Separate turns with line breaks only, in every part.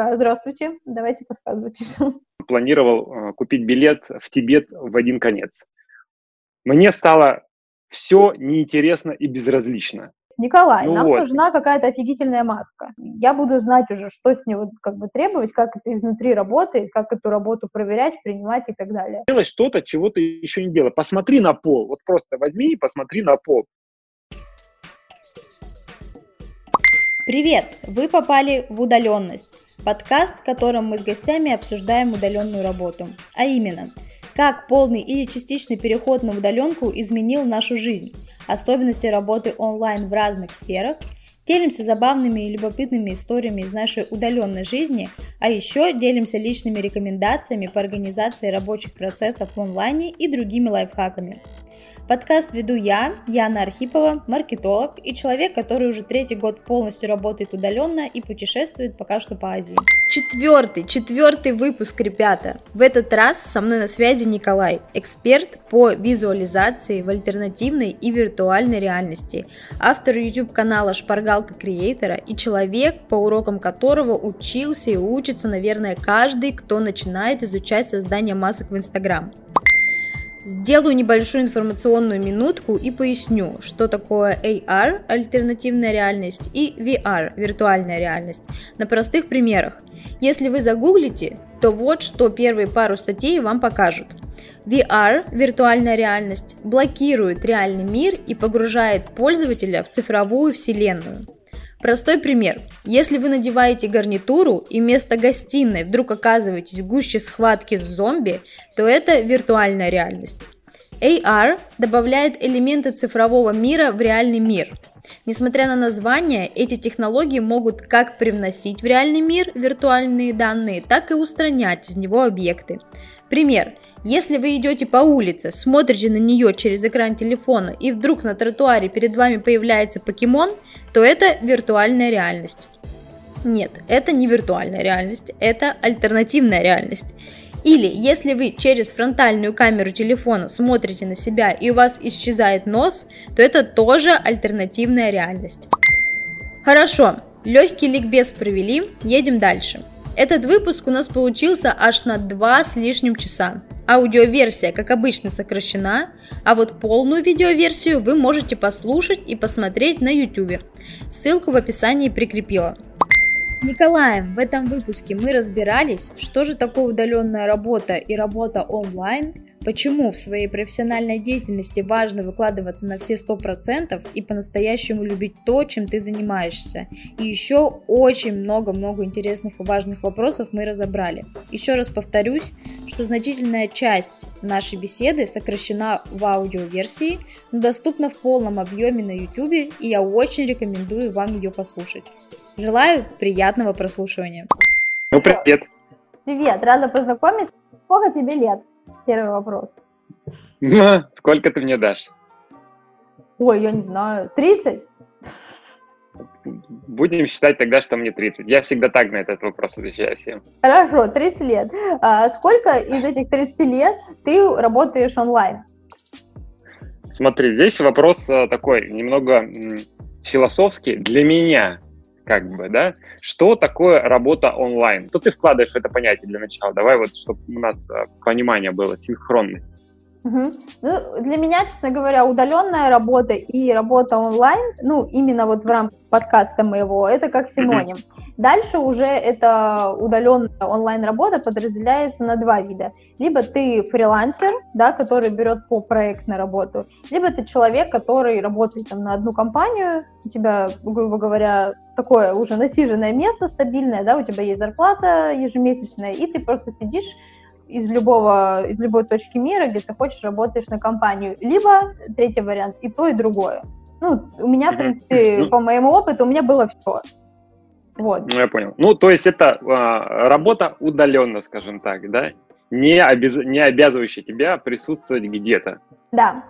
Здравствуйте, давайте подкаст запишем.
Планировал э, купить билет в Тибет в один конец. Мне стало все неинтересно и безразлично.
Николай, ну нам вот. нужна какая-то офигительная маска. Я буду знать уже, что с него как бы требовать, как это изнутри работает, как эту работу проверять, принимать и так далее.
Делай что-то, чего ты еще не делал. Посмотри на пол. Вот просто возьми и посмотри на пол.
Привет! Вы попали в удаленность. Подкаст, в котором мы с гостями обсуждаем удаленную работу. А именно, как полный или частичный переход на удаленку изменил нашу жизнь, особенности работы онлайн в разных сферах, делимся забавными и любопытными историями из нашей удаленной жизни, а еще делимся личными рекомендациями по организации рабочих процессов в онлайне и другими лайфхаками. Подкаст веду я, Яна Архипова, маркетолог и человек, который уже третий год полностью работает удаленно и путешествует пока что по Азии. Четвертый, четвертый выпуск, ребята. В этот раз со мной на связи Николай, эксперт по визуализации в альтернативной и виртуальной реальности, автор YouTube канала Шпаргалка Креатора и человек, по урокам которого учился и учится, наверное, каждый, кто начинает изучать создание масок в Инстаграм. Сделаю небольшую информационную минутку и поясню, что такое AR – альтернативная реальность и VR – виртуальная реальность, на простых примерах. Если вы загуглите, то вот что первые пару статей вам покажут. VR – виртуальная реальность – блокирует реальный мир и погружает пользователя в цифровую вселенную – Простой пример. Если вы надеваете гарнитуру и вместо гостиной вдруг оказываетесь в гуще схватки с зомби, то это виртуальная реальность. AR добавляет элементы цифрового мира в реальный мир. Несмотря на название, эти технологии могут как привносить в реальный мир виртуальные данные, так и устранять из него объекты. Пример. Если вы идете по улице, смотрите на нее через экран телефона и вдруг на тротуаре перед вами появляется покемон, то это виртуальная реальность. Нет, это не виртуальная реальность, это альтернативная реальность. Или если вы через фронтальную камеру телефона смотрите на себя и у вас исчезает нос, то это тоже альтернативная реальность. Хорошо, легкий ликбез провели, едем дальше. Этот выпуск у нас получился аж на 2 с лишним часа. Аудиоверсия, как обычно, сокращена, а вот полную видеоверсию вы можете послушать и посмотреть на YouTube. Ссылку в описании прикрепила. С Николаем в этом выпуске мы разбирались, что же такое удаленная работа и работа онлайн, почему в своей профессиональной деятельности важно выкладываться на все 100% и по-настоящему любить то, чем ты занимаешься. И еще очень много-много интересных и важных вопросов мы разобрали. Еще раз повторюсь, что значительная часть нашей беседы сокращена в аудиоверсии, но доступна в полном объеме на YouTube, и я очень рекомендую вам ее послушать. Желаю приятного прослушивания.
Ну, привет.
Привет, рада познакомиться. Сколько тебе лет? Первый вопрос.
Сколько ты мне дашь?
Ой, я не знаю. 30?
Будем считать тогда, что мне 30. Я всегда так на этот вопрос отвечаю всем.
Хорошо, 30 лет. А сколько из этих 30 лет ты работаешь онлайн?
Смотри, здесь вопрос э, такой, немного философский. Для меня как бы, да, что такое работа онлайн? То ты вкладываешь в это понятие для начала. Давай вот, чтобы у нас а, понимание было, синхронность.
Угу. Ну, для меня, честно говоря, удаленная работа и работа онлайн, ну, именно вот в рамках подкаста моего, это как синоним. Угу. Дальше уже эта удаленная онлайн-работа подразделяется на два вида. Либо ты фрилансер, да, который берет по проектной работу, либо ты человек, который работает там, на одну компанию, у тебя, грубо говоря, такое уже насиженное место стабильное, да, у тебя есть зарплата ежемесячная, и ты просто сидишь из любого, из любой точки мира, где ты хочешь, работаешь на компанию. Либо, третий вариант, и то, и другое. Ну, у меня, в принципе, ну по моему опыту, у меня было все.
Вот. Ну, я понял. Ну, то есть это э, работа удаленно, скажем так, да? Не, обяз... не обязывающая тебя присутствовать где-то.
Да.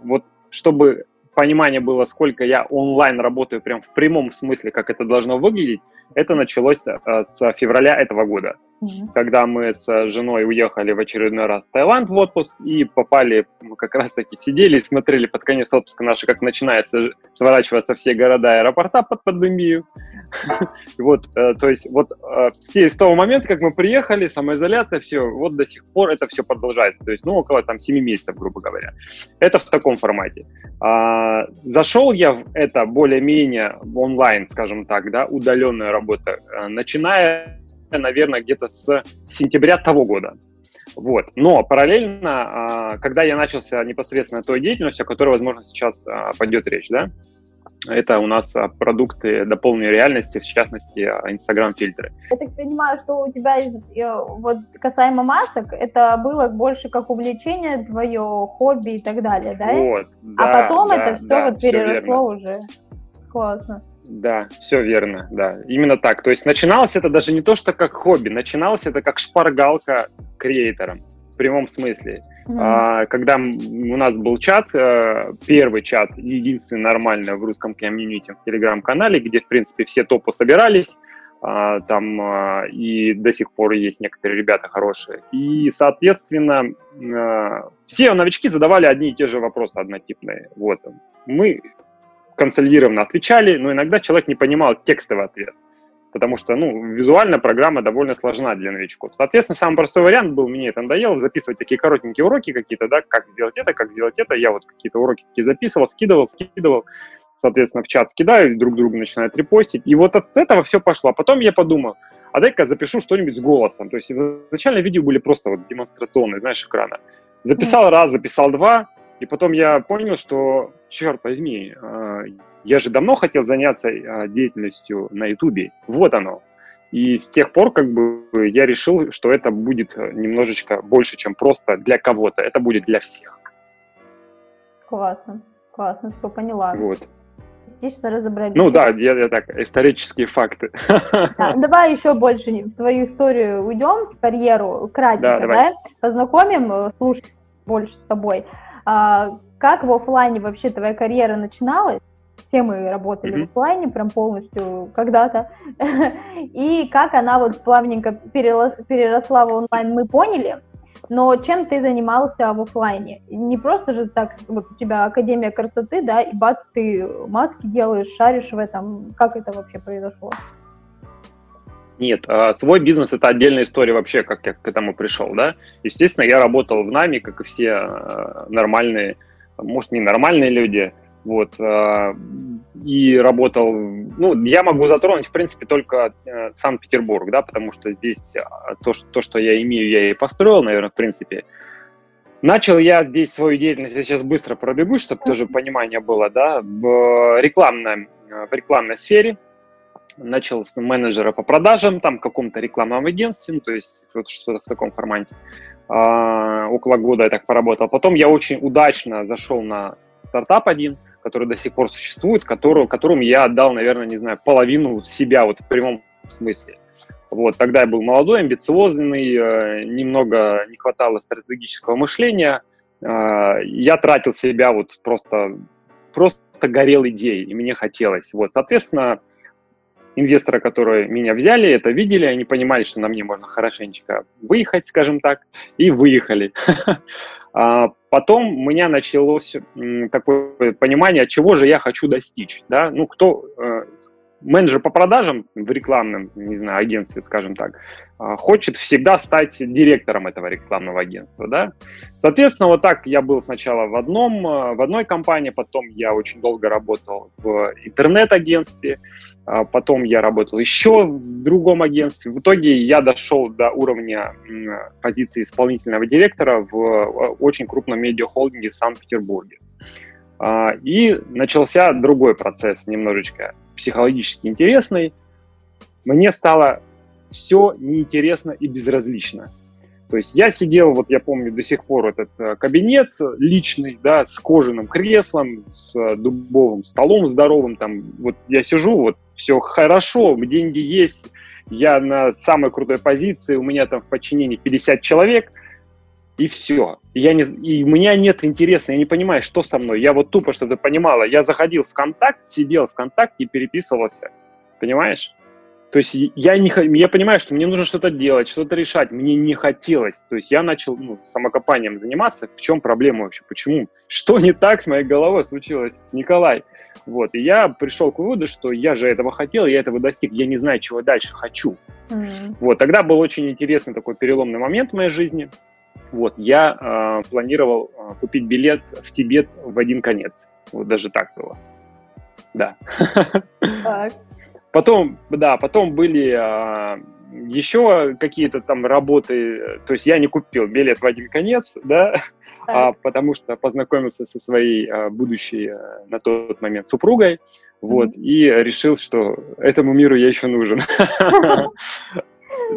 Вот чтобы понимание было, сколько я онлайн работаю прям в прямом смысле, как это должно выглядеть, это началось э, с февраля этого года. Mm-hmm. когда мы с женой уехали в очередной раз в Таиланд в отпуск и попали, мы как раз-таки сидели и смотрели под конец отпуска наши, как начинается сворачиваться все города и аэропорта под пандемию. Вот, э, то есть вот э, с того момента, как мы приехали, самоизоляция, все, вот до сих пор это все продолжается. То есть, ну, около там 7 месяцев, грубо говоря. Это в таком формате. А, зашел я в это более-менее онлайн, скажем так, да, удаленная работа, э, начиная, наверное, где-то с сентября того года. Вот. Но параллельно, а, когда я начался непосредственно той деятельностью, о которой, возможно, сейчас а, пойдет речь, да, это у нас а, продукты дополненной реальности, в частности, Instagram-фильтры.
Я так понимаю, что у тебя, э, вот касаемо масок, это было больше как увлечение твое, хобби и так далее, да?
Вот,
а
да,
потом
да,
это все
да,
вот переросло
все
уже. Классно.
Да, все верно, да, именно так. То есть начиналось это даже не то, что как хобби, начиналось это как шпаргалка креатором прямом смысле. Mm-hmm. А, когда у нас был чат, э, первый чат, единственный нормальный в русском комьюнити в телеграм-канале, где, в принципе, все топы собирались, а, там а, и до сих пор есть некоторые ребята хорошие. И, соответственно, все новички задавали одни и те же вопросы однотипные. Вот. Мы консолидированно отвечали, но иногда человек не понимал текстовый ответ потому что, ну, визуально программа довольно сложна для новичков. Соответственно, самый простой вариант был, мне это надоело, записывать такие коротенькие уроки какие-то, да, как сделать это, как сделать это. Я вот какие-то уроки такие записывал, скидывал, скидывал, соответственно, в чат скидаю, друг другу начинают репостить. И вот от этого все пошло. А потом я подумал, а дай-ка запишу что-нибудь с голосом. То есть изначально видео были просто вот демонстрационные, знаешь, экрана. Записал раз, записал два, и потом я понял, что, черт возьми, а, я же давно хотел заняться а, деятельностью на Ютубе. Вот оно. И с тех пор как бы я решил, что это будет немножечко больше, чем просто для кого-то. Это будет для всех.
Классно. Классно, что поняла.
Вот.
Частично разобрались.
Ну да, я, я так, исторические факты.
Да, давай еще больше в твою историю уйдем, в карьеру, кратенько, да, да? Познакомим э, слушать больше с тобой. А, как в офлайне вообще твоя карьера начиналась? все мы работали mm-hmm. в офлайне прям полностью когда-то, и как она вот плавненько перерос, переросла в онлайн, мы поняли, но чем ты занимался в офлайне? Не просто же так, вот у тебя Академия красоты, да, и бац, ты маски делаешь, шаришь в этом, как это вообще произошло?
Нет, а, свой бизнес это отдельная история вообще, как я к этому пришел, да. Естественно, я работал в НАМИ, как и все а, нормальные, может, не нормальные люди, вот, э, и работал, ну, я могу затронуть, в принципе, только э, Санкт-Петербург, да, потому что здесь э, то, что, то, что я имею, я и построил, наверное, в принципе. Начал я здесь свою деятельность, я сейчас быстро пробегусь, чтобы тоже понимание было, да, в рекламной, в рекламной сфере. Начал с менеджера по продажам, там, каком-то рекламном агентстве, ну, то есть вот что-то в таком формате. А, около года я так поработал. Потом я очень удачно зашел на стартап один – который до сих пор существует, которую, которому я отдал, наверное, не знаю, половину себя вот в прямом смысле. Вот, тогда я был молодой, амбициозный, э, немного не хватало стратегического мышления. Э, я тратил себя вот просто, просто горел идеей, и мне хотелось. Вот, соответственно, инвесторы, которые меня взяли, это видели, они понимали, что на мне можно хорошенечко выехать, скажем так, и выехали. А потом у меня началось такое понимание, чего же я хочу достичь. Да? Ну, кто э, менеджер по продажам в рекламном, не знаю, агентстве, скажем так, а, хочет всегда стать директором этого рекламного агентства, да. Соответственно, вот так я был сначала в одном, э, в одной компании, потом я очень долго работал в интернет-агентстве, потом я работал еще в другом агентстве. В итоге я дошел до уровня позиции исполнительного директора в э, очень крупном медиахолдинге в Санкт-Петербурге. А, и начался другой процесс, немножечко психологически интересный. Мне стало все неинтересно и безразлично. То есть я сидел, вот я помню до сих пор этот э, кабинет личный, да, с кожаным креслом, с э, дубовым столом здоровым, там, вот я сижу, вот все хорошо, деньги есть, я на самой крутой позиции, у меня там в подчинении 50 человек, и все. Я не, и у меня нет интереса, я не понимаю, что со мной. Я вот тупо что-то понимала. Я заходил в контакт, сидел в контакте и переписывался. Понимаешь? То есть я, не, я понимаю, что мне нужно что-то делать, что-то решать. Мне не хотелось. То есть я начал ну, самокопанием заниматься. В чем проблема вообще? Почему? Что не так с моей головой случилось, Николай? Вот. И я пришел к выводу, что я же этого хотел, я этого достиг. Я не знаю, чего дальше хочу. Mm-hmm. Вот. Тогда был очень интересный такой переломный момент в моей жизни. Вот. Я э, планировал э, купить билет в Тибет в один конец. Вот даже так было. Да. Так. Потом, да, потом были а, еще какие-то там работы, то есть я не купил билет в один конец, да, а, потому что познакомился со своей а, будущей а, на тот момент супругой, вот, mm-hmm. и решил, что этому миру я еще нужен.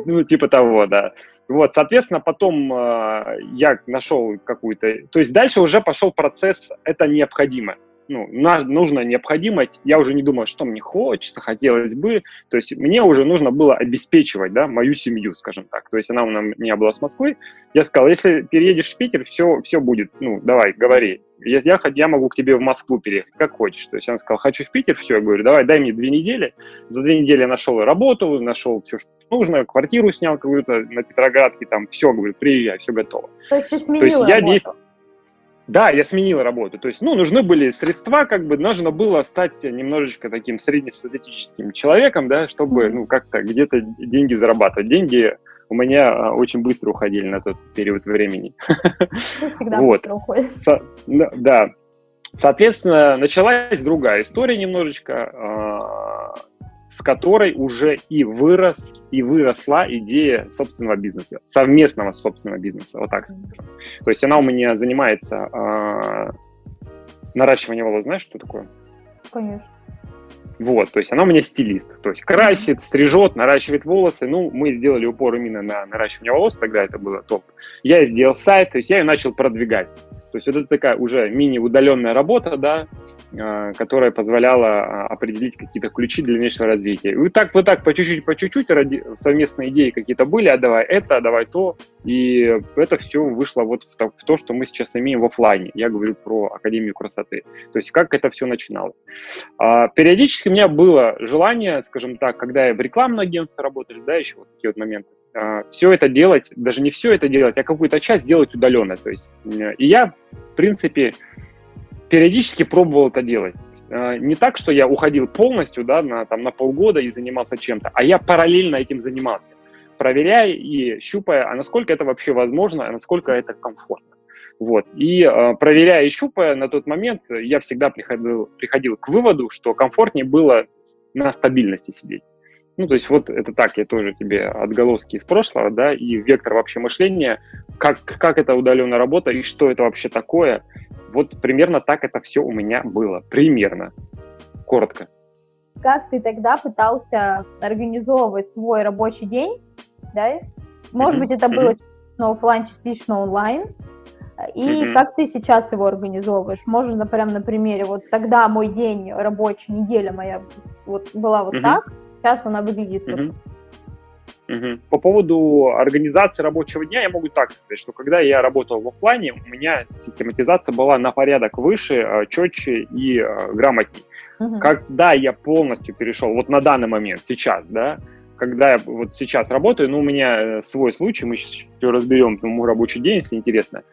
Ну, типа того, да. Вот, соответственно, потом э, я нашел какую-то... То есть дальше уже пошел процесс «это необходимо» ну, нужно, необходимо, я уже не думал, что мне хочется, хотелось бы, то есть мне уже нужно было обеспечивать, да, мою семью, скажем так, то есть она у меня была с Москвы, я сказал, если переедешь в Питер, все, все будет, ну, давай, говори, я, я, я могу к тебе в Москву переехать, как хочешь, то есть он сказал, хочу в Питер, все, я говорю, давай, дай мне две недели, за две недели я нашел работу, нашел все, что нужно, квартиру снял какую-то на Петроградке, там, все, говорю, приезжай, все готово.
То есть ты сменил то есть работу? я действ...
Да, я сменил работу. То есть, ну, нужны были средства, как бы нужно было стать немножечко таким среднестатистическим человеком, да, чтобы, ну, как-то где-то деньги зарабатывать. Деньги у меня а, очень быстро уходили на тот период времени.
Всегда вот. быстро уходит.
Да. Соответственно, началась другая история немножечко. А, с которой уже и вырос, и выросла идея собственного бизнеса, совместного собственного бизнеса, вот так скажем. То есть она у меня занимается э, наращиванием волос, знаешь, что такое?
Конечно.
Вот, то есть она у меня стилист, то есть красит, стрижет, наращивает волосы. Ну, мы сделали упор именно на наращивание волос, тогда это было топ. Я сделал сайт, то есть я ее начал продвигать. То есть вот это такая уже мини-удаленная работа, да, а, которая позволяла а, определить какие-то ключи для дальнейшего развития. И вот так, вот так, по чуть-чуть, по чуть-чуть совместные идеи какие-то были, а давай это, а давай то, и это все вышло вот в то, в то, что мы сейчас имеем в офлайне. Я говорю про Академию красоты. То есть как это все начиналось. А, периодически у меня было желание, скажем так, когда я в рекламном агентстве работал, да, еще вот такие вот моменты, все это делать, даже не все это делать, а какую-то часть делать удаленно. То есть, и я, в принципе, периодически пробовал это делать. А, не так, что я уходил полностью да, на, там, на полгода и занимался чем-то, а я параллельно этим занимался, проверяя и щупая, а насколько это вообще возможно, а насколько это комфортно. Вот. И э, проверяя и щупая, на тот момент я всегда приходил, приходил к выводу, что комфортнее было на стабильности сидеть. Ну, то есть вот это так, я тоже тебе отголоски из прошлого, да, и вектор вообще мышления, как, как это удаленная работа и что это вообще такое. Вот примерно так это все у меня было. Примерно. Коротко.
Как ты тогда пытался организовывать свой рабочий день, да? Может mm-hmm. быть, это было частично офлайн, частично онлайн. И mm-hmm. как ты сейчас его организовываешь? Можно прям на примере. Вот тогда мой день рабочий, неделя моя вот была вот mm-hmm. так, сейчас она выглядит mm-hmm. вот
Угу. По поводу организации рабочего дня я могу так сказать, что когда я работал в офлайне, у меня систематизация была на порядок выше, э, четче и э, грамотней. Угу. Когда я полностью перешел, вот на данный момент, сейчас, да, когда я вот сейчас работаю, ну, у меня э, свой случай, мы сейчас еще разберем мой рабочий день, если интересно,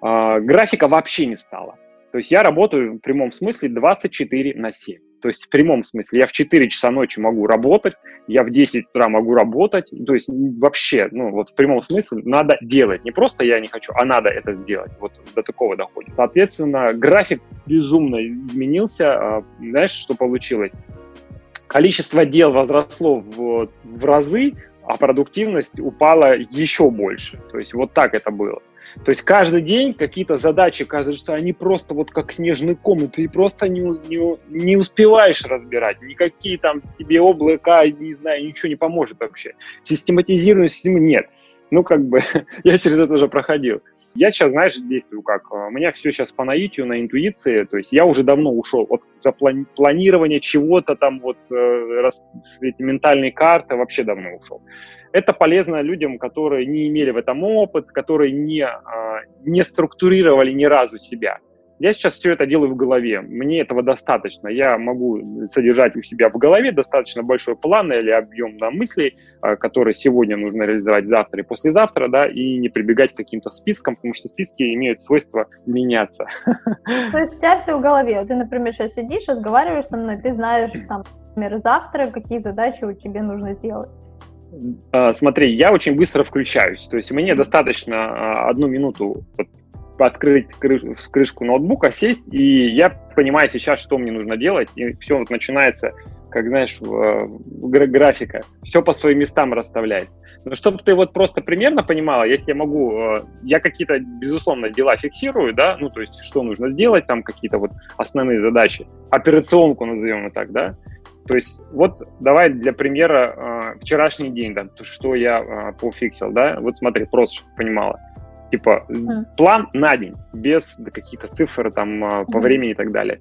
графика вообще не стало. То есть я работаю в прямом смысле 24 на 7. То есть в прямом смысле. Я в 4 часа ночи могу работать, я в 10 утра могу работать. То есть вообще, ну вот в прямом смысле надо делать. Не просто я не хочу, а надо это сделать. Вот до такого доходит. Соответственно, график безумно изменился. А, знаешь, что получилось? Количество дел возросло в, в разы, а продуктивность упала еще больше. То есть вот так это было. То есть каждый день какие-то задачи, кажется, они просто вот как снежный ком, и ты просто не, не, не успеваешь разбирать. Никакие там тебе облака, не знаю, ничего не поможет вообще. Систематизированной системы нет. Ну, как бы, я через это уже проходил. Я сейчас, знаешь, действую как? У меня все сейчас по наитию, на интуиции. То есть я уже давно ушел от запланирования чего-то там, вот э, эти ментальные карты, вообще давно ушел. Это полезно людям, которые не имели в этом опыт, которые не, а, не структурировали ни разу себя. Я сейчас все это делаю в голове. Мне этого достаточно. Я могу содержать у себя в голове достаточно большой план или объем на мыслей, а, которые сегодня нужно реализовать завтра и послезавтра, да, и не прибегать к каким-то спискам, потому что списки имеют свойство меняться.
То есть у тебя все в голове. Ты, например, сейчас сидишь, разговариваешь со мной, ты знаешь, там, например, завтра какие задачи у тебя нужно сделать.
А, смотри, я очень быстро включаюсь. То есть мне достаточно а, одну минуту открыть крыш, крышку ноутбука, сесть, и я понимаю сейчас, что мне нужно делать, и все вот начинается, как знаешь, графика, все по своим местам расставляется. Но чтобы ты вот просто примерно понимала, я тебе могу, э, я какие-то, безусловно, дела фиксирую, да, ну, то есть, что нужно сделать, там какие-то вот основные задачи, операционку назовем и так, да, то есть вот давай для примера э, вчерашний день, да, что я э, пофиксил, да, вот смотри, просто чтобы понимала. Типа mm. план на день, без каких-то цифр там mm. по времени и так далее.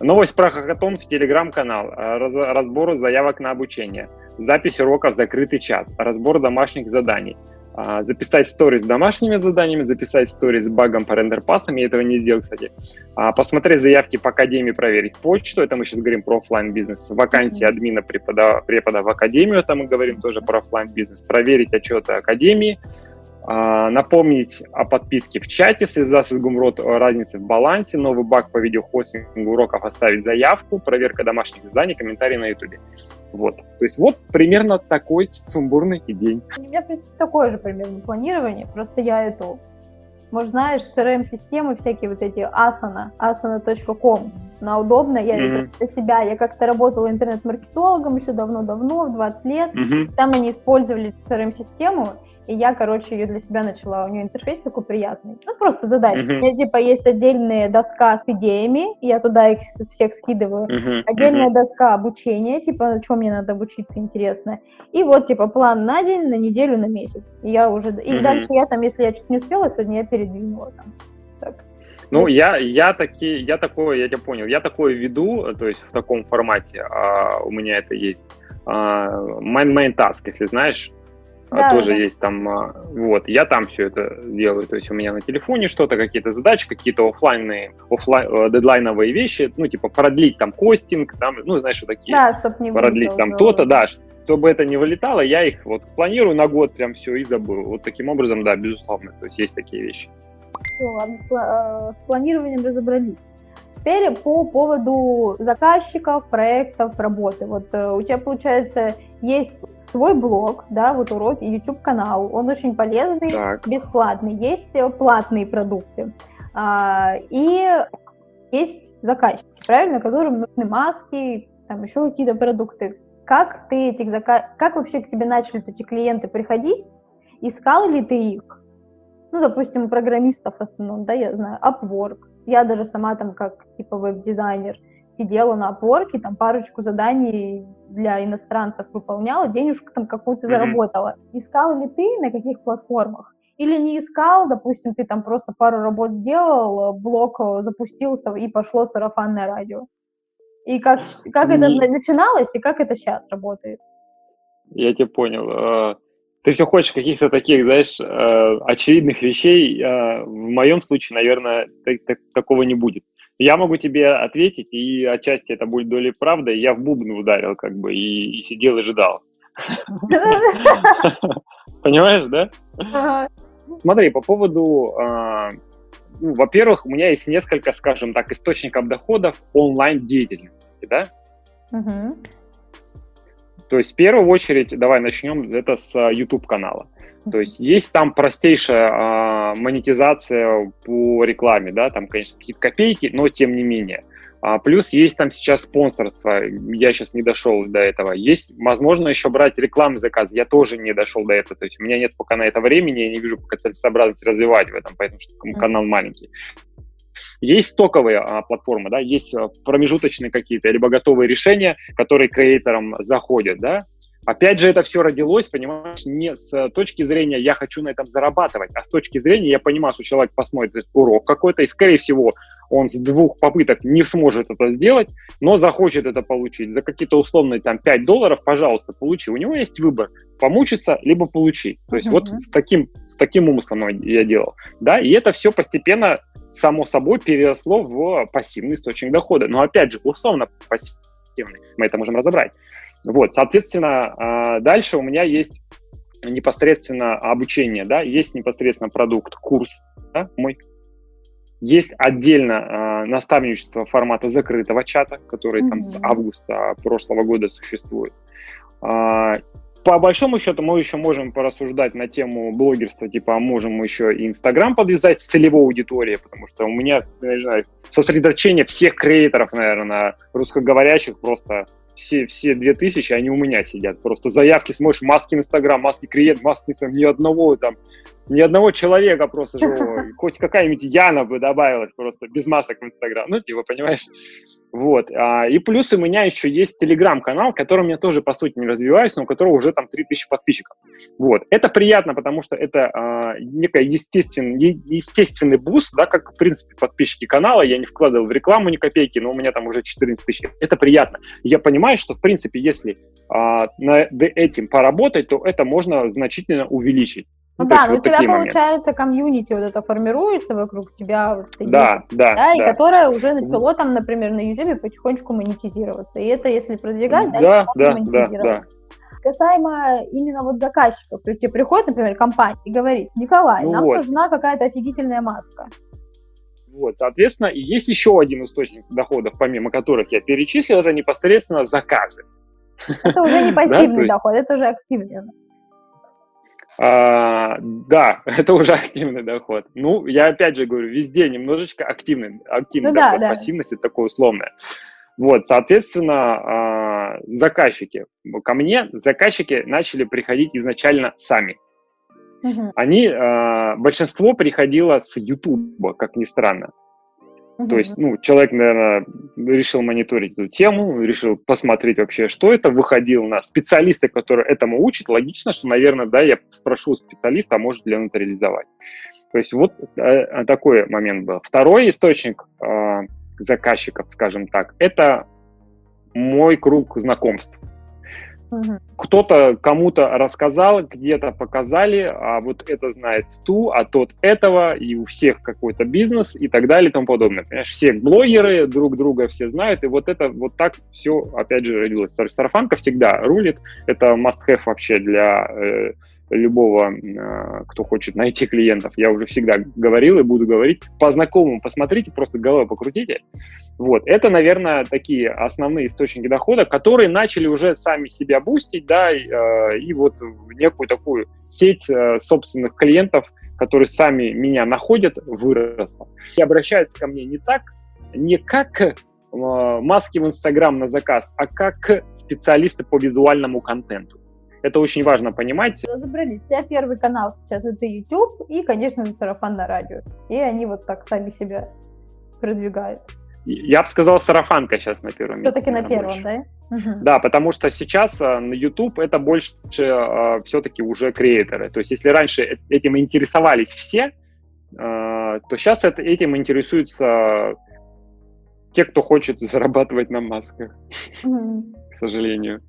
Новость про хакатон в телеграм-канал, раз, разбор заявок на обучение, запись уроков закрытый чат, разбор домашних заданий, а, записать сторис с домашними заданиями, записать сторис с багом по рендерпасам, я этого не сделал, кстати, а, посмотреть заявки по академии, проверить почту, это мы сейчас говорим про офлайн бизнес, вакансии админа препода, препода в академию, это мы говорим тоже про офлайн бизнес, проверить отчеты академии, а, напомнить о подписке в чате, связаться с Гумрот о разнице в балансе, новый баг по видеохостингу уроков оставить заявку, проверка домашних заданий, комментарий на YouTube. Вот. То есть вот примерно такой сумбурный день.
У меня, в принципе, такое же примерно планирование, просто я эту может, знаешь, CRM-системы всякие вот эти Asana, asana.com. Она удобная, я mm-hmm. для себя. Я как-то работала интернет-маркетологом еще давно-давно, в 20 лет. Mm-hmm. Там они использовали CRM-систему, и я, короче, ее для себя начала, у нее интерфейс такой приятный. Ну, просто задача. Uh-huh. У меня, типа, есть отдельная доска с идеями, я туда их всех скидываю. Uh-huh. Отдельная uh-huh. доска обучения, типа, чем мне надо обучиться, интересно. И вот, типа, план на день, на неделю, на месяц. И я уже... И uh-huh. дальше я там, если я что-то не успела, сегодня я передвинула там. Так.
Ну, я, я, таки, я такое, я тебя понял, я такое веду, то есть в таком формате а, у меня это есть. А, main task, если знаешь, да, тоже да. есть там, а, вот, я там все это делаю, то есть у меня на телефоне что-то, какие-то задачи, какие-то офлайнные, офлайн, э, дедлайновые вещи, ну, типа продлить там хостинг, там, ну, знаешь, что такие,
да, чтобы не
продлить там то-то, да, чтобы это не вылетало, я их вот планирую на год прям все и забыл. Вот таким образом, да, безусловно, то есть есть такие вещи.
Все, ладно, с э, планированием разобрались. Теперь по поводу заказчиков, проектов, работы. Вот э, у тебя, получается, есть свой блог, да, вот уроки, YouTube-канал, он очень полезный, так. бесплатный. Есть э, платные продукты. А, и есть заказчики, правильно, которым нужны маски, там еще какие-то продукты. Как ты этих заказ... Как вообще к тебе начали эти клиенты приходить? Искал ли ты их? Ну, допустим, программистов в основном, да, я знаю, Upwork. Я даже сама там как, типа, веб-дизайнер – сидела на опорке, там парочку заданий для иностранцев выполняла, денежку там какую-то mm-hmm. заработала. Искал ли ты на каких платформах? Или не искал, допустим, ты там просто пару работ сделал, блок запустился и пошло сарафанное радио. И как, как не... это начиналось и как это сейчас работает?
Я тебя понял. А, ты все хочешь каких-то таких, знаешь, а, очевидных вещей. В моем случае, наверное, такого не будет. Я могу тебе ответить, и отчасти это будет долей правды. Я в бубны ударил, как бы, и, и сидел и ждал. Понимаешь, да? Смотри, по поводу... А, ну, во-первых, у меня есть несколько, скажем так, источников доходов онлайн-деятельности, да? То есть, в первую очередь, давай начнем это с YouTube-канала. То есть есть там простейшая а, монетизация по рекламе, да, там, конечно, какие-то копейки, но тем не менее. А, плюс есть там сейчас спонсорство, я сейчас не дошел до этого. Есть, возможно, еще брать рекламный заказ, я тоже не дошел до этого. То есть у меня нет пока на это времени, я не вижу пока целесообразности развивать в этом, поэтому что канал маленький. Есть стоковые а, платформы, да, есть а, промежуточные какие-то, либо готовые решения, которые креаторам заходят, да, Опять же, это все родилось, понимаешь, не с точки зрения «я хочу на этом зарабатывать», а с точки зрения «я понимаю, что человек посмотрит урок какой-то, и, скорее всего, он с двух попыток не сможет это сделать, но захочет это получить. За какие-то условные там 5 долларов, пожалуйста, получи. У него есть выбор – помучиться, либо получить. То есть uh-huh. вот с таким, с таким умыслом я делал. Да, и это все постепенно само собой переросло в пассивный источник дохода. Но опять же, условно пассивный, мы это можем разобрать. Вот, соответственно, а, дальше у меня есть непосредственно обучение, да, есть непосредственно продукт, курс, да, мой. Есть отдельно э, наставничество формата закрытого чата, который mm-hmm. там с августа прошлого года существует. Э, по большому счету мы еще можем порассуждать на тему блогерства, типа, а можем еще и Инстаграм подвязать с целевой аудиторией, потому что у меня, не знаю, сосредоточение всех креаторов, наверное, русскоговорящих просто все, все 2000, они у меня сидят. Просто заявки смотришь, маски Инстаграм, маски клиент, маски Инстаграм, ни одного там ни одного человека просто живого. Хоть какая-нибудь Яна бы добавилась просто без масок в Инстаграм. Ну, типа, понимаешь? Вот. А, и плюс у меня еще есть Телеграм-канал, которым я тоже, по сути, не развиваюсь, но у которого уже там 3000 подписчиков. Вот. Это приятно, потому что это а, некий естествен, естественный буст, да, как, в принципе, подписчики канала. Я не вкладывал в рекламу ни копейки, но у меня там уже 14 тысяч. Это приятно. Я понимаю, что, в принципе, если а, над этим поработать, то это можно значительно увеличить.
Ну, ну да, но вот у тебя, получается, комьюнити вот это формируется вокруг тебя. Вот,
да, есть, да,
да, и которое уже начало там, например, на YouTube потихонечку монетизироваться. И это если продвигать,
да, да, да, да.
Касаемо именно вот заказчиков, то есть тебе приходит, например, компания и говорит, Николай, ну нам вот. нужна какая-то офигительная маска.
Вот, соответственно, и есть еще один источник доходов, помимо которых я перечислил, это непосредственно заказы.
Это уже не пассивный доход, это уже активный.
А, да, это уже активный доход. Ну, я опять же говорю, везде немножечко активный, активный ну, доход, да, да. пассивность это такое условное. Вот, соответственно, а, заказчики. Ко мне заказчики начали приходить изначально сами. Угу. Они, а, большинство приходило с YouTube, как ни странно. Uh-huh. То есть, ну, человек, наверное, решил мониторить эту тему, решил посмотреть вообще, что это, выходил на специалиста, который этому учит. Логично, что, наверное, да, я спрошу специалиста, а может ли он это реализовать. То есть вот э, такой момент был. Второй источник э, заказчиков, скажем так, это мой круг знакомств. Кто-то кому-то рассказал, где-то показали, а вот это знает ту, а тот этого, и у всех какой-то бизнес и так далее и тому подобное. Понимаешь, все блогеры друг друга все знают, и вот это вот так все, опять же, родилось. Сарафанка всегда рулит, это must-have вообще для э, любого, э, кто хочет найти клиентов. Я уже всегда говорил и буду говорить. По знакомым посмотрите, просто головой покрутите. Вот. Это, наверное, такие основные источники дохода, которые начали уже сами себя бустить, да, и, э, и вот некую такую сеть э, собственных клиентов, которые сами меня находят, выросла. И обращаются ко мне не так, не как маски в Инстаграм на заказ, а как специалисты по визуальному контенту. Это очень важно понимать.
Разобрались. У тебя первый канал сейчас это YouTube и, конечно, сарафанное радио. И они вот так сами себя продвигают.
Я бы сказал, сарафанка сейчас на первом
месте. Все-таки на первом, больше.
да? Угу. Да, потому что сейчас а, на YouTube это больше а, все-таки уже креаторы. То есть если раньше этим интересовались все, то сейчас это, этим интересуются те, кто хочет зарабатывать на масках, угу. к сожалению.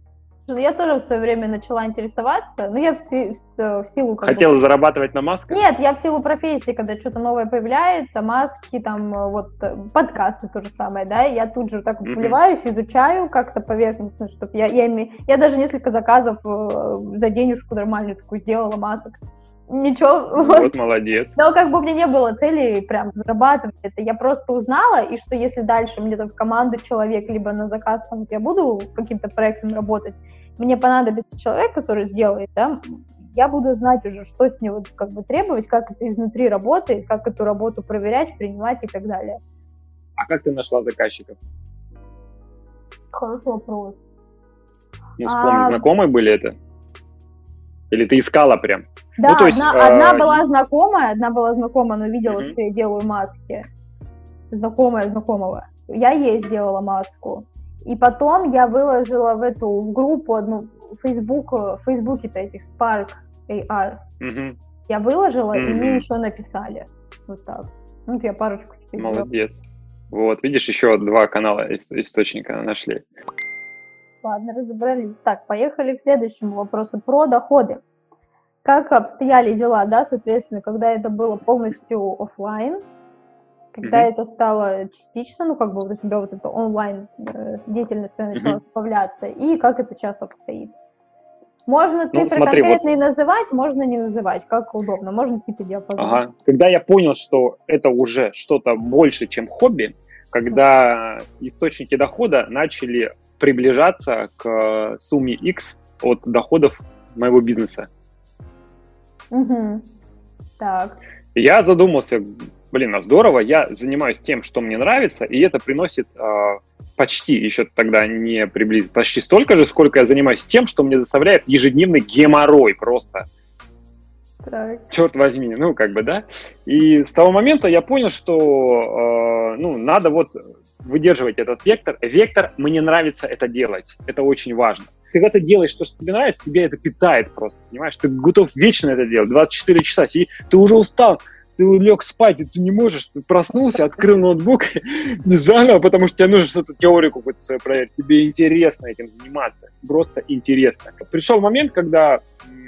Ну, я тоже в свое время начала интересоваться, но я в, в, в силу...
Хотела бы... зарабатывать на масках?
Нет, я в силу профессии, когда что-то новое появляется, маски, там, вот, подкасты то же самое, да, я тут же так mm-hmm. вливаюсь, изучаю как-то поверхностно, чтобы я, я, я даже несколько заказов э, за денежку нормальную такую сделала масок. Ничего.
Вот молодец.
Но как бы у меня не было цели прям зарабатывать это. Я просто узнала, и что если дальше мне там в команду человек, либо на заказ там я буду каким-то проектом работать, мне понадобится человек, который сделает, да, я буду знать уже, что с него как бы требовать, как это изнутри работает, как эту работу проверять, принимать и так далее.
А как ты нашла заказчиков?
Хороший вопрос.
Ну, вспомни, а... знакомые были это? Или ты искала прям?
Да, ну, то есть, одна, э... одна была знакомая, одна была знакомая, но видела, mm-hmm. что я делаю маски. Знакомая знакомого. Я ей сделала маску. И потом я выложила в эту в группу одну Facebook, в Фейсбуке-то этих Spark AR. Mm-hmm. Я выложила, mm-hmm. и мне еще написали. Вот так. Ну, я парочку
Молодец. Вот, видишь, еще два канала источника нашли.
Ладно, разобрались. Так, поехали к следующему вопросу про доходы. Как обстояли дела, да, соответственно, когда это было полностью офлайн, когда mm-hmm. это стало частично, ну, как бы у тебя вот эта онлайн э, деятельность начала mm-hmm. добавляться, и как это сейчас обстоит? Можно ну, цифры ну, смотри, конкретные вот... называть, можно не называть, как удобно, можно какие-то диапазоны.
Ага. Когда я понял, что это уже что-то больше, чем хобби, когда источники дохода начали приближаться к сумме X от доходов моего бизнеса.
Угу. Так.
Я задумался, блин, а здорово, я занимаюсь тем, что мне нравится, и это приносит э, почти, еще тогда не приблизительно, почти столько же, сколько я занимаюсь тем, что мне доставляет ежедневный геморрой просто. Так. Черт возьми, ну как бы, да. И с того момента я понял, что э, ну, надо вот выдерживать этот вектор. Вектор, мне нравится это делать, это очень важно. Когда ты делаешь то, что тебе нравится, тебе это питает просто, понимаешь? Ты готов вечно это делать, 24 часа, и ты уже устал, ты лег спать, и ты не можешь, ты проснулся, открыл ноутбук не заново, потому что тебе нужно что-то теорию какую-то свою проверить. Тебе интересно этим заниматься, просто интересно. Пришел момент, когда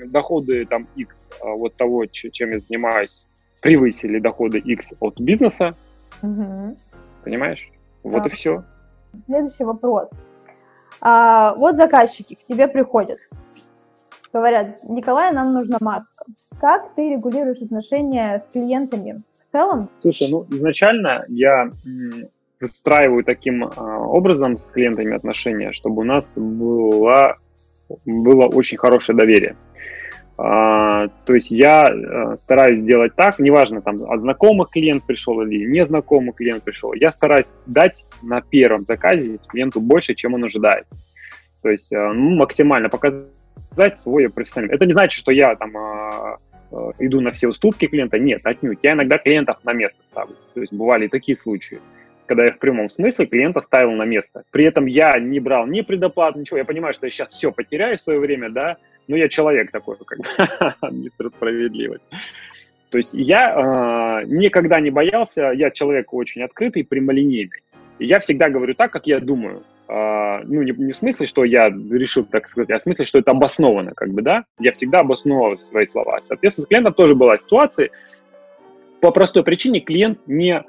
доходы там X а, вот того, чем я занимаюсь, превысили доходы X от бизнеса. Угу. Понимаешь? Вот да. и все.
Следующий вопрос. А, вот заказчики к тебе приходят, говорят, Николай, нам нужна маска. Как ты регулируешь отношения с клиентами в целом?
Слушай, ну изначально я выстраиваю таким а, образом с клиентами отношения, чтобы у нас было, было очень хорошее доверие. А, то есть я а, стараюсь сделать так, неважно, там, от знакомых клиент пришел или незнакомый клиент пришел, я стараюсь дать на первом заказе клиенту больше, чем он ожидает. То есть а, ну, максимально показать свой профессионализм. Это не значит, что я там а, а, иду на все уступки клиента, нет, отнюдь. Я иногда клиентов на место ставлю. То есть бывали такие случаи когда я в прямом смысле клиента ставил на место. При этом я не брал ни предоплат, ничего. Я понимаю, что я сейчас все потеряю в свое время, да, ну, я человек такой, как бы, мистер справедливость. То есть я э, никогда не боялся, я человек очень открытый, прямолинейный. Я всегда говорю так, как я думаю. Э, ну, не, не в смысле, что я решил так сказать, а в смысле, что это обосновано, как бы, да. Я всегда обосновываю свои слова. Соответственно, с клиентом тоже была ситуация. По простой причине клиент не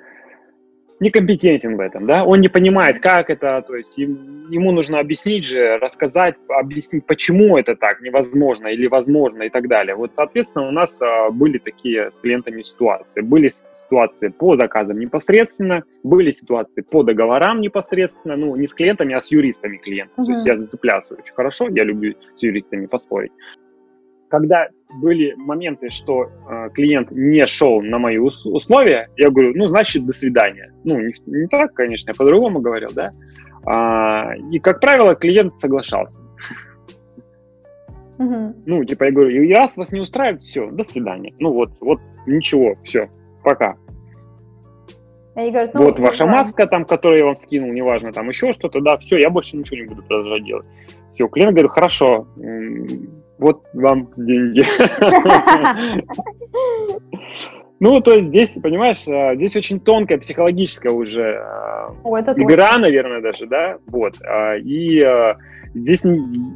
некомпетентен в этом, да, он не понимает, как это, то есть ему нужно объяснить же, рассказать, объяснить, почему это так невозможно или возможно и так далее. Вот, соответственно, у нас а, были такие с клиентами ситуации. Были ситуации по заказам непосредственно, были ситуации по договорам непосредственно, ну, не с клиентами, а с юристами клиентов. Uh-huh. То есть я зацеплялся очень хорошо, я люблю с юристами поспорить когда были моменты, что э, клиент не шел на мои ус- условия, я говорю, ну, значит, до свидания. Ну, не, не так, конечно, я по-другому говорил, да. А, и, как правило, клиент соглашался. Uh-huh. Ну, типа, я говорю, раз вас не устраивает, все, до свидания. Ну, вот, вот, ничего, все, пока. Говорят, ну, вот ваша маска, там, которую я вам скинул, неважно, там еще что-то, да, все, я больше ничего не буду продолжать делать. Все, клиент говорит, хорошо, вот вам деньги. Ну, то есть здесь, понимаешь, а, здесь очень тонкая психологическая уже а, О, игра, наверное, даже, да, вот. А, и здесь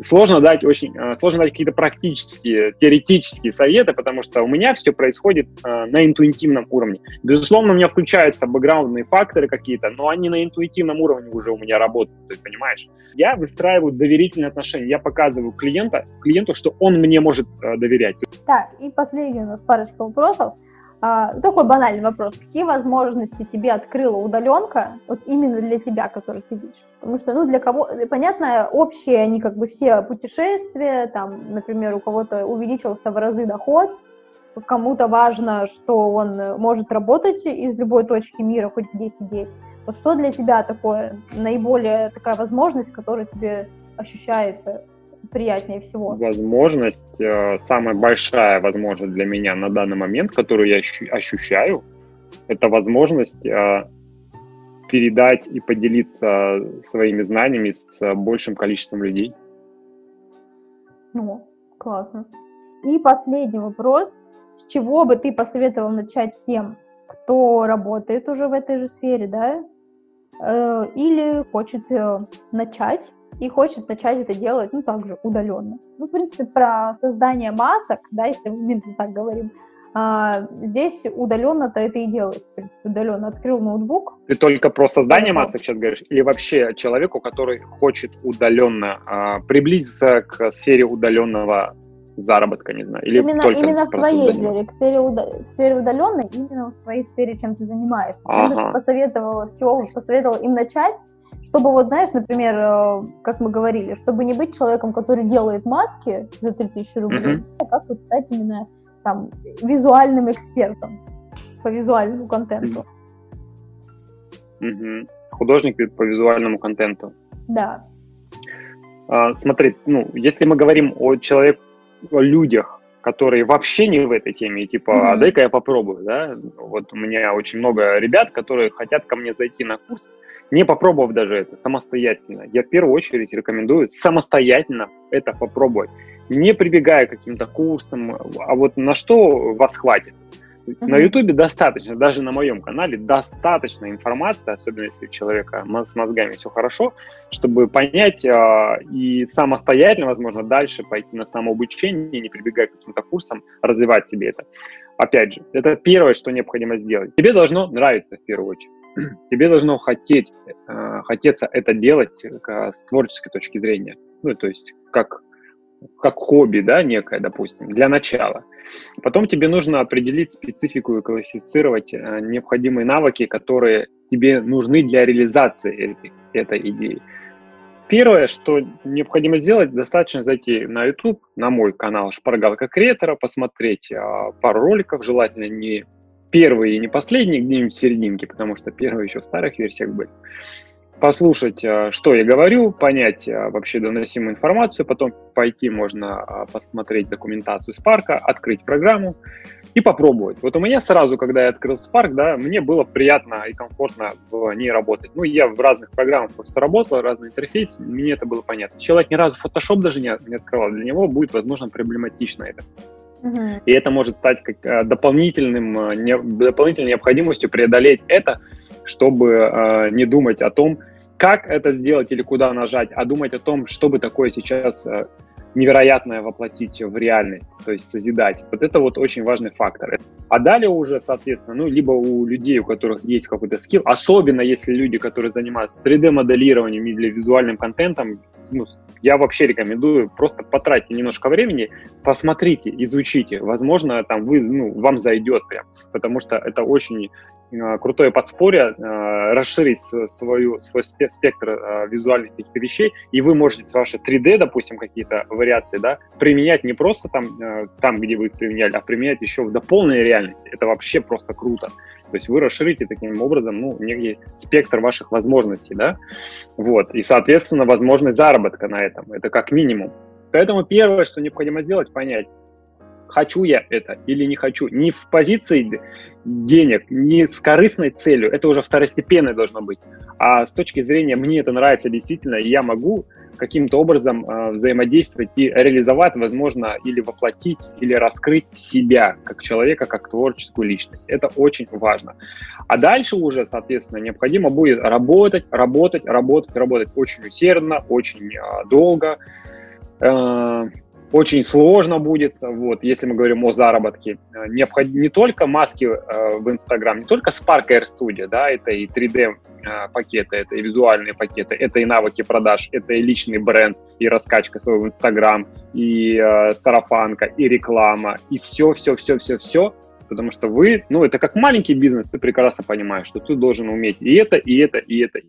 сложно дать очень сложно дать какие-то практические, теоретические советы, потому что у меня все происходит на интуитивном уровне. Безусловно, у меня включаются бэкграундные факторы какие-то, но они на интуитивном уровне уже у меня работают, есть, понимаешь? Я выстраиваю доверительные отношения, я показываю клиента, клиенту, что он мне может доверять.
Так, и последний у нас парочка вопросов. А, такой банальный вопрос. Какие возможности тебе открыла удаленка, вот именно для тебя, который ты видишь? Потому что, ну, для кого, понятно, общие они как бы все путешествия, там, например, у кого-то увеличился в разы доход, кому-то важно, что он может работать из любой точки мира, хоть где сидеть. Вот что для тебя такое, наиболее такая возможность, которая тебе ощущается приятнее всего?
Возможность, э, самая большая возможность для меня на данный момент, которую я ощущаю, это возможность э, передать и поделиться своими знаниями с большим количеством людей.
Ну, классно. И последний вопрос. С чего бы ты посоветовал начать тем, кто работает уже в этой же сфере, да, э, или хочет начать и хочет начать это делать, ну, также удаленно. Ну, в принципе, про создание масок, да, если мы так говорим, А, здесь удаленно-то это и делается. То есть удаленно открыл ноутбук.
Ты только про создание масок сейчас говоришь? Или вообще человеку, который хочет удаленно а, приблизиться к сфере удаленного заработка, не знаю, или
именно,
только
именно в твоей сфере, к сфере, в сфере удаленной, именно в твоей сфере, чем ты занимаешься. Ага. Чем ты посоветовала, с чего посоветовала им начать, чтобы вот, знаешь, например, э, как мы говорили, чтобы не быть человеком, который делает маски за 3000 рублей, mm-hmm. а как вот стать именно там визуальным экспертом по визуальному контенту.
Mm-hmm. Художник по визуальному контенту.
Да.
А, смотри, ну, если мы говорим о человеке, о людях, которые вообще не в этой теме, типа, mm-hmm. а дай-ка я попробую, да, вот у меня очень много ребят, которые хотят ко мне зайти на курс, не попробовав даже это самостоятельно. Я в первую очередь рекомендую самостоятельно это попробовать, не прибегая к каким-то курсам, а вот на что вас хватит. Mm-hmm. На Ютубе достаточно, даже на моем канале достаточно информации, особенно если у человека с мозгами все хорошо, чтобы понять э, и самостоятельно, возможно, дальше пойти на самообучение, не прибегая к каким-то курсам, развивать себе это. Опять же, это первое, что необходимо сделать. Тебе должно нравиться в первую очередь. Тебе должно хотеть, э, хотеться это делать э, с творческой точки зрения. Ну, то есть как как хобби, да, некое, допустим, для начала. Потом тебе нужно определить специфику и классифицировать э, необходимые навыки, которые тебе нужны для реализации этой, этой идеи. Первое, что необходимо сделать, достаточно зайти на YouTube, на мой канал Шпаргалка Креатора, посмотреть э, пару роликов, желательно не первые и не последние, где-нибудь в серединке, потому что первые еще в старых версиях были послушать, э, что я говорю, понять э, вообще доносимую информацию, потом пойти можно э, посмотреть документацию Spark, открыть программу и попробовать. Вот у меня сразу, когда я открыл Spark, да, мне было приятно и комфортно в ней работать. Ну, я в разных программах просто работал, разный интерфейс, мне это было понятно. Человек ни разу Photoshop даже не, не открывал, для него будет, возможно, проблематично это. И это может стать как дополнительным, не, дополнительной необходимостью преодолеть это, чтобы не думать о том, как это сделать или куда нажать, а думать о том, что бы такое сейчас э, невероятное воплотить в реальность, то есть созидать. Вот это вот очень важный фактор. А далее уже, соответственно, ну, либо у людей, у которых есть какой-то скилл, особенно если люди, которые занимаются 3D-моделированием или визуальным контентом, ну, я вообще рекомендую просто потратьте немножко времени, посмотрите, изучите. Возможно, там вы, ну, вам зайдет прям, потому что это очень крутое подспорье, э, расширить свою, свой спектр э, визуальных каких-то вещей, и вы можете с вашей 3D, допустим, какие-то вариации, да, применять не просто там, там, где вы их применяли, а применять еще в дополненной реальности. Это вообще просто круто. То есть вы расширите таким образом, ну, некий спектр ваших возможностей, да, вот, и, соответственно, возможность заработка на этом, это как минимум. Поэтому первое, что необходимо сделать, понять, хочу я это или не хочу. Не в позиции денег, не с корыстной целью, это уже второстепенное должно быть, а с точки зрения мне это нравится действительно, и я могу каким-то образом э, взаимодействовать и реализовать, возможно, или воплотить, или раскрыть себя как человека, как творческую личность. Это очень важно. А дальше уже, соответственно, необходимо будет работать, работать, работать, работать очень усердно, очень э, долго, очень сложно будет, вот, если мы говорим о заработке. Э, Необходимо не только маски э, в Instagram, не только Spark Air Studio, да, это и 3D э, это и визуальные пакеты, это и навыки продаж, это и личный бренд, и раскачка своего Instagram, и э, сарафанка, и реклама, и все, все, все, все, все, потому что вы, ну, это как маленький бизнес, ты прекрасно понимаешь, что ты должен уметь и это, и это, и это.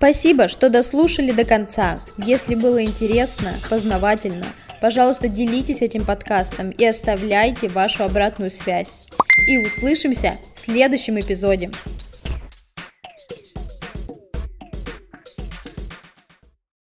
Спасибо, что дослушали до конца. Если было интересно, познавательно, пожалуйста, делитесь этим подкастом и оставляйте вашу обратную связь. И услышимся в следующем эпизоде.